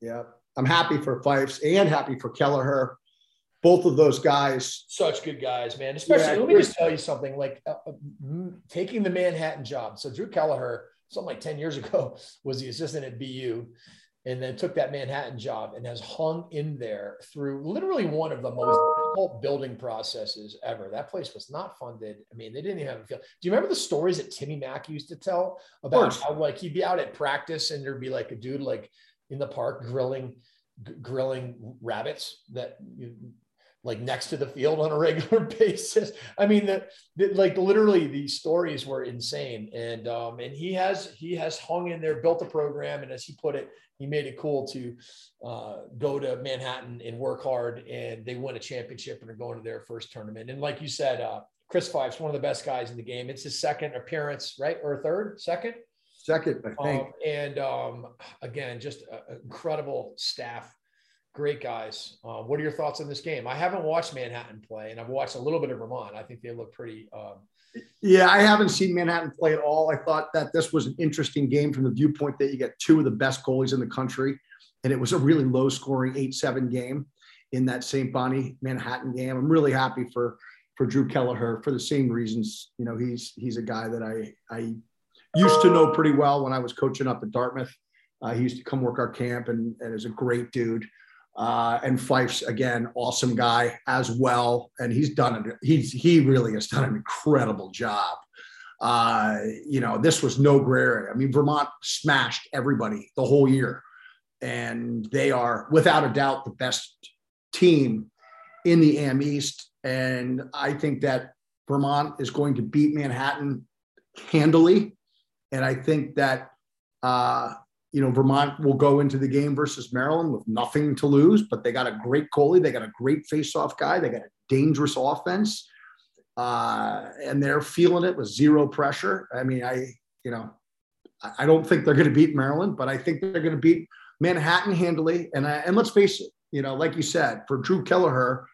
S2: Yeah, I'm happy for Feifs and happy for Kelleher. Both of those guys,
S1: such good guys, man. Especially, yeah, let me just tell you something. Like uh, uh taking the Manhattan job. So Drew Kelleher, something like ten years ago, was the assistant at BU and then took that Manhattan job and has hung in there through literally one of the most difficult building processes ever. That place was not funded. I mean, they didn't even have a field. Do you remember the stories that Timmy Mack used to tell about how like he'd be out at practice and there'd be like a dude like in the park grilling, g- grilling rabbits that you like next to the field on a regular basis. I mean, the, like literally these stories were insane. And um, and he has he has hung in there, built a program, and as he put it, he made it cool to uh, go to Manhattan and work hard, and they win a championship and are going to their first tournament. And like you said, uh, Chris Feifs's one of the best guys in the game. It's his second appearance, right, or third, second,
S2: second, I think.
S1: Um, and um, again, just an incredible staff great guys. Uh, what are your thoughts on this game? I haven't watched Manhattan play, and I've watched a little bit of Vermont. I think they look pretty. Um,
S2: yeah, I haven't seen Manhattan play at all. I thought that this was an interesting game from the viewpoint that you get two of the best goalies in the country, and it was a really low-scoring eight-seven game in that St. Bonnie Manhattan game. I'm really happy for for Drew Kelleher for the same reasons. You know, he's he's a guy that I I used to know pretty well when I was coaching up at Dartmouth. Uh, he used to come work our camp and, and is a great dude. Uh, and Feifs again, awesome guy as well, and he's done it. He's he really has done an incredible job. Uh, you know, this was no gray area. I mean, Vermont smashed everybody the whole year, and they are without a doubt the best team in the AM East. And I think that Vermont is going to beat Manhattan handily, and I think that uh, you know, Vermont will go into the game versus Maryland with nothing to lose, but they got a great goalie. They got a great face-off guy. They got a dangerous offense. Uh, and they're feeling it with zero pressure. I mean, I, you know, I don't think they're going to beat Maryland, but I think they're going to beat Manhattan handily. And I, and let's face it, you know, like you said, for Drew Kelleher,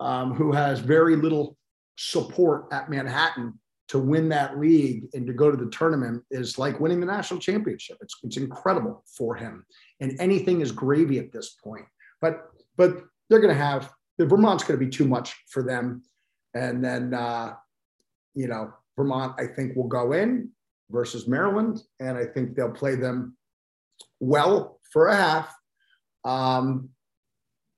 S2: um, who has very little support at Manhattan, to win that league and to go to the tournament is like winning the national championship. It's, it's incredible for him. And anything is gravy at this point. But but they're going to have the Vermont's going to be too much for them. And then uh, you know Vermont, I think will go in versus Maryland, and I think they'll play them well for a half. Um,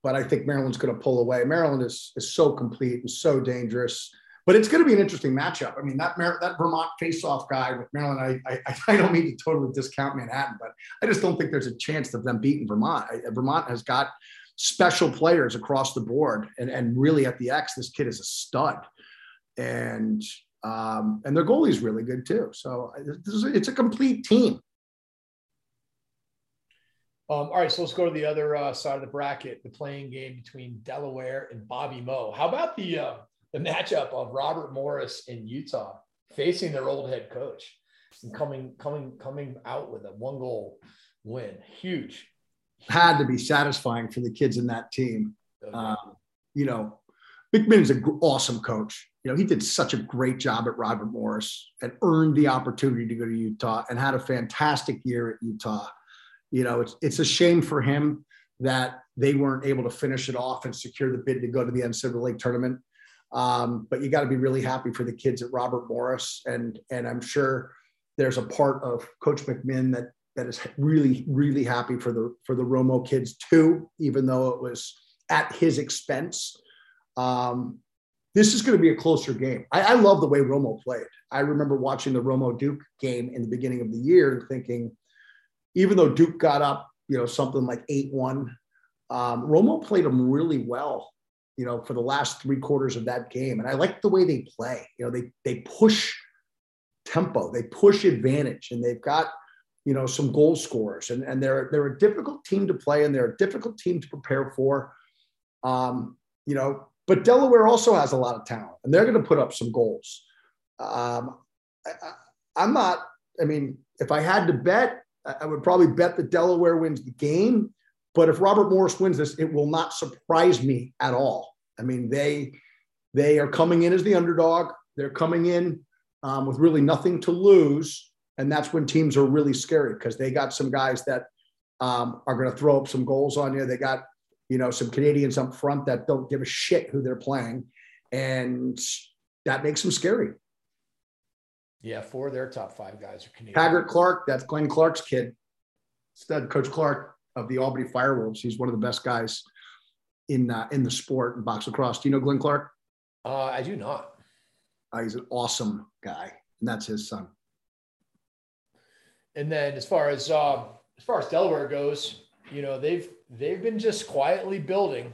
S2: but I think Maryland's going to pull away. Maryland is is so complete and so dangerous. But it's going to be an interesting matchup. I mean, that Mar- that Vermont face-off guy with Maryland, I, I, I don't mean to totally discount Manhattan, but I just don't think there's a chance of them beating Vermont. I, Vermont has got special players across the board, and and really at the X, this kid is a stud, and um, and their goalie's really good too. So it's a complete team.
S1: Um, all right, so let's go to the other uh, side of the bracket, the playing game between Delaware and Bobby Moe. How about the uh, the matchup of Robert Morris in Utah facing their old head coach and coming coming coming out with a one goal win. Huge.
S2: Had to be satisfying for the kids in that team. Okay. Um, you know, McMinn is an awesome coach. You know, he did such a great job at Robert Morris and earned the opportunity to go to Utah and had a fantastic year at Utah. You know, it's it's a shame for him that they weren't able to finish it off and secure the bid to go to the NCAA tournament. Um, but you got to be really happy for the kids at Robert Morris, and and I'm sure there's a part of Coach McMinn that that is really really happy for the for the Romo kids too, even though it was at his expense. Um, this is going to be a closer game. I, I, love the way Romo played. I remember watching the Romo Duke game in the beginning of the year and thinking, even though Duke got up, you know, something like eight one, um, Romo played them really well you know, for the last three quarters of that game. And I like the way they play. You know, they they push tempo, they push advantage, and they've got you know some goal scorers, and and they're they're a difficult team to play, and they're a difficult team to prepare for. Um, you know, but Delaware also has a lot of talent, and they're going to put up some goals. Um, I, am not. I mean, if I had to bet, I would probably bet that Delaware wins the game. But if Robert Morris wins this, it will not surprise me at all. I mean, they they are coming in as the underdog. They're coming in um, with really nothing to lose, and that's when teams are really scary because they got some guys that um, are going to throw up some goals on you. They got you know some Canadians up front that don't give a shit who they're playing, and that makes them scary.
S1: Yeah, four of their top five guys are Canadian.
S2: Taggart Clark, that's Glenn Clark's kid. Stud Coach Clark of the Albany Firewolves. He's one of the best guys in uh, in the sport in box lacrosse. Do you know Glenn Clark?
S1: Uh, I do not.
S2: Uh, he's an awesome guy, and that's his son.
S1: And then, as far as uh, as far as Delaware goes, you know they've they've been just quietly building.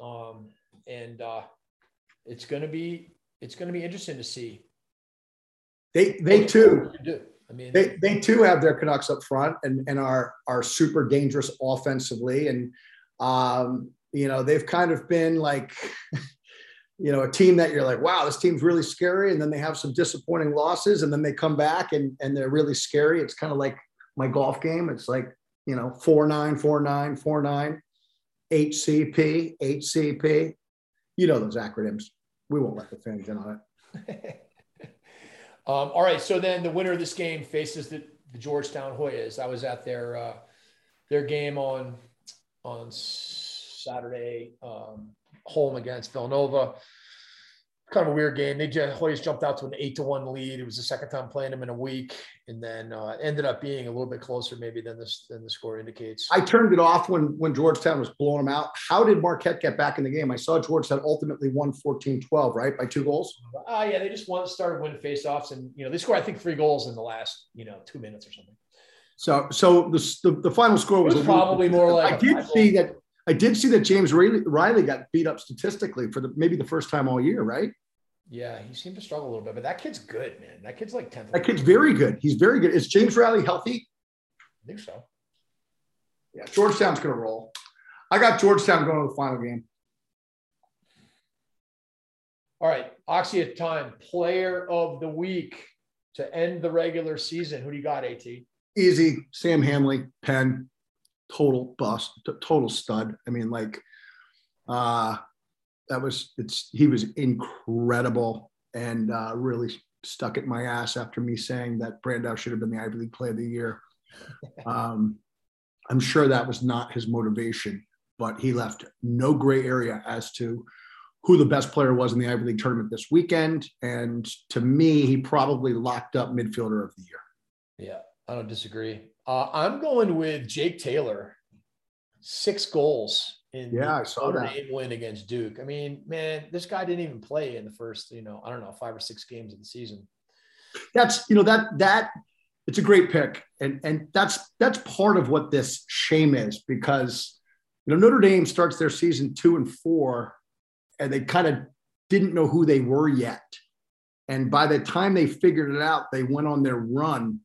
S1: Um, and uh, it's going to be it's going to be interesting to see.
S2: They they too.
S1: I mean,
S2: they they too have their Canucks up front and and are are super dangerous offensively, and um, you know they've kind of been like. you know, a team that you're like, wow, this team's really scary. And then they have some disappointing losses and then they come back and, and they're really scary. It's kind of like my golf game. It's like, you know, four, nine, four, nine, four, nine, HCP, HCP. You know those acronyms. We won't let the fans in on
S1: it. um, all right. So then the winner of this game faces the, the Georgetown Hoyas. I was at their, uh, their game on, on Saturday. Um, home against Villanova. Kind of a weird game. They just Hoyas jumped out to an eight to one lead. It was the second time playing them in a week, and then uh, ended up being a little bit closer maybe than this than the score indicates.
S2: I turned it off when when Georgetown was blowing them out. How did Marquette get back in the game? I saw Georgetown ultimately won 14-12, right, by two goals.
S1: Ah, uh, yeah, they just won, started winning faceoffs, and you know they scored I think three goals in the last you know two minutes or something.
S2: So, so the, the, the final score was,
S1: was probably more like
S2: I did see that I did see that James Reilly got beat up statistically for the maybe the first time all year, right?
S1: Yeah, he seemed to struggle a little bit, but that kid's good, man. That kid's like 10th.
S2: That kid's very good. He's very good. Is James Riley healthy?
S1: I think so.
S2: Yeah, Georgetown's going to roll. I got Georgetown going to the final game.
S1: All right, Axia time, player of the week to end the regular season. Who do you got, AT?
S2: Easy, Sam Handley, Penn total bust, total stud. I mean, like, uh, that was it's he was incredible and uh, really stuck at my ass after me saying that Brandau should have been the Ivy League Player of the Year. Um, I'm sure that was not his motivation, but he left no gray area as to who the best player was in the Ivy League tournament this weekend. And to me, he probably locked up midfielder of the year.
S1: Yeah, I don't disagree. Uh, I'm going with Jake Taylor, six goals in
S2: yeah, I saw that
S1: win against Duke. I mean, man, this guy didn't even play in the first, you know, I don't know, five or six games of the season.
S2: That's you know that that it's a great pick, and and that's that's part of what this shame is because you know Notre Dame starts their season two and four, and they kind of didn't know who they were yet, and by the time they figured it out, they went on their run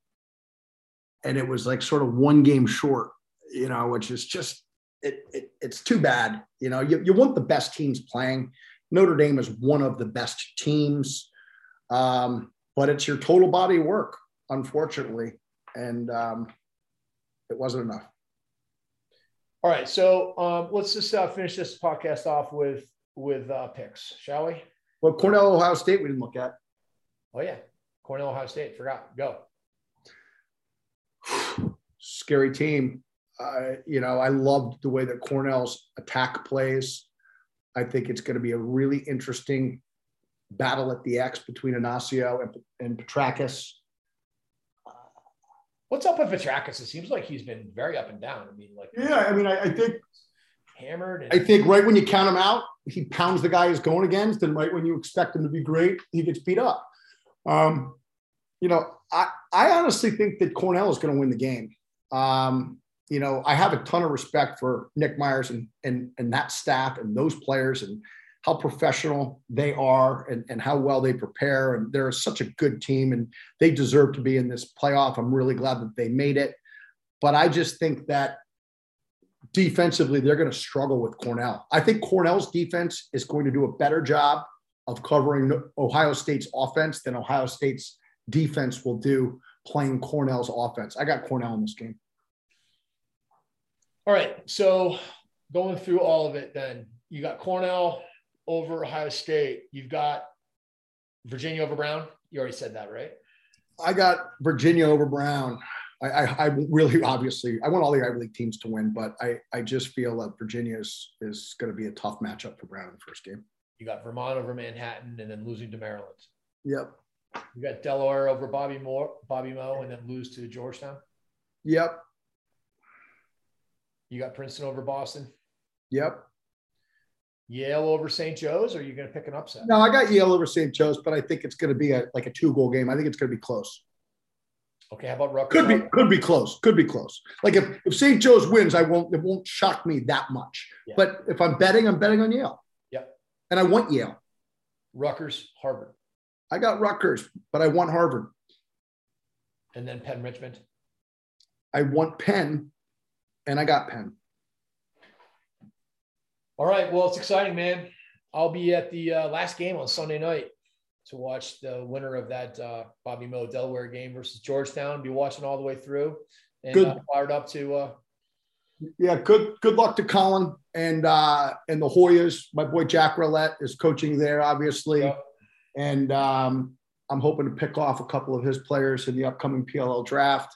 S2: and it was like sort of one game short, you know, which is just it, it it's too bad. You know, you, you want the best teams playing. Notre Dame is one of the best teams, um, but it's your total body work, unfortunately, and um, it wasn't enough.
S1: All right, so um, let's just uh, finish this podcast off with with uh, picks, shall we?
S2: Well, Cornell, Ohio State, we didn't look at.
S1: Oh yeah, Cornell, Ohio State. Forgot. Go
S2: scary team. Uh, you know, I loved the way that Cornell's attack plays. I think it's going to be a really interesting battle at the X between Inacio and, and Petrakis.
S1: What's up with Petrakis? It seems like he's been very up and down. I mean, like
S2: yeah, I mean, I, I think
S1: hammered. And-
S2: I think right when you count him out, he pounds the guy he's going against, and right when you expect him to be great, he gets beat up. Um, you know, I I honestly think that Cornell is going to win the game. Um, you know, I have a ton of respect for Nick Myers and and and that staff and those players and how professional they are and, and how well they prepare. And they're such a good team and they deserve to be in this playoff. I'm really glad that they made it. But I just think that defensively, they're going to struggle with Cornell. I think Cornell's defense is going to do a better job of covering Ohio State's offense than Ohio State's defense will do playing Cornell's offense. I got Cornell in this game.
S1: All right. So going through all of it, then you got Cornell over Ohio State. You've got Virginia over Brown. You already said that, right?
S2: I got Virginia over Brown. I, I, I, really obviously I want all the Ivy League teams to win, but I, I just feel that Virginia is, is going to be a tough matchup for Brown in the first game.
S1: You got Vermont over Manhattan and then losing to Maryland.
S2: Yep.
S1: You got Delaware over Bobby Moore, Bobby Mo, and then lose to Georgetown.
S2: Yep.
S1: You got Princeton over Boston.
S2: Yep.
S1: Yale over St. Joe's, or are you going to pick an upset?
S2: No, I got Yale over St. Joe's, but I think it's going to be a like a two goal game. I think it's going to be close.
S1: Okay, how about Rutgers?
S2: Could be could be close. Could be close. Like if, if St. Joe's wins, I won't it won't shock me that much. Yeah. But if I'm betting, I'm betting on Yale.
S1: Yep.
S2: and I want Yale.
S1: Rutgers, Harvard,
S2: I got Rutgers, but I want Harvard.
S1: and then Penn Richmond.
S2: I want Penn, and I got Penn.
S1: All right. Well, it's exciting, man. I'll be at the uh, last game on Sunday night to watch the winner of that uh, Bobby Moe Delaware game versus Georgetown. Be watching all the way through and
S2: Good.
S1: Uh, fired up to. Uh,
S2: Yeah, good good luck to Colin and uh and the Hoyas. My boy Jack Roulette is coaching there, obviously.
S1: yeah.
S2: And um, I'm hoping to pick off a couple of his players in the upcoming PLL draft.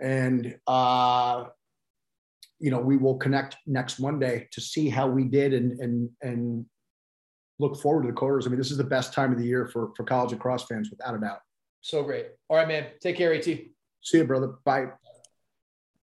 S2: And uh, you know, we will connect next Monday to see how we did and and and look forward to the quarters. I mean, this is the best time of the year for for college lacrosse fans, without a doubt.
S1: So great. All right, man. Take care, AT.
S2: See you, brother. Bye.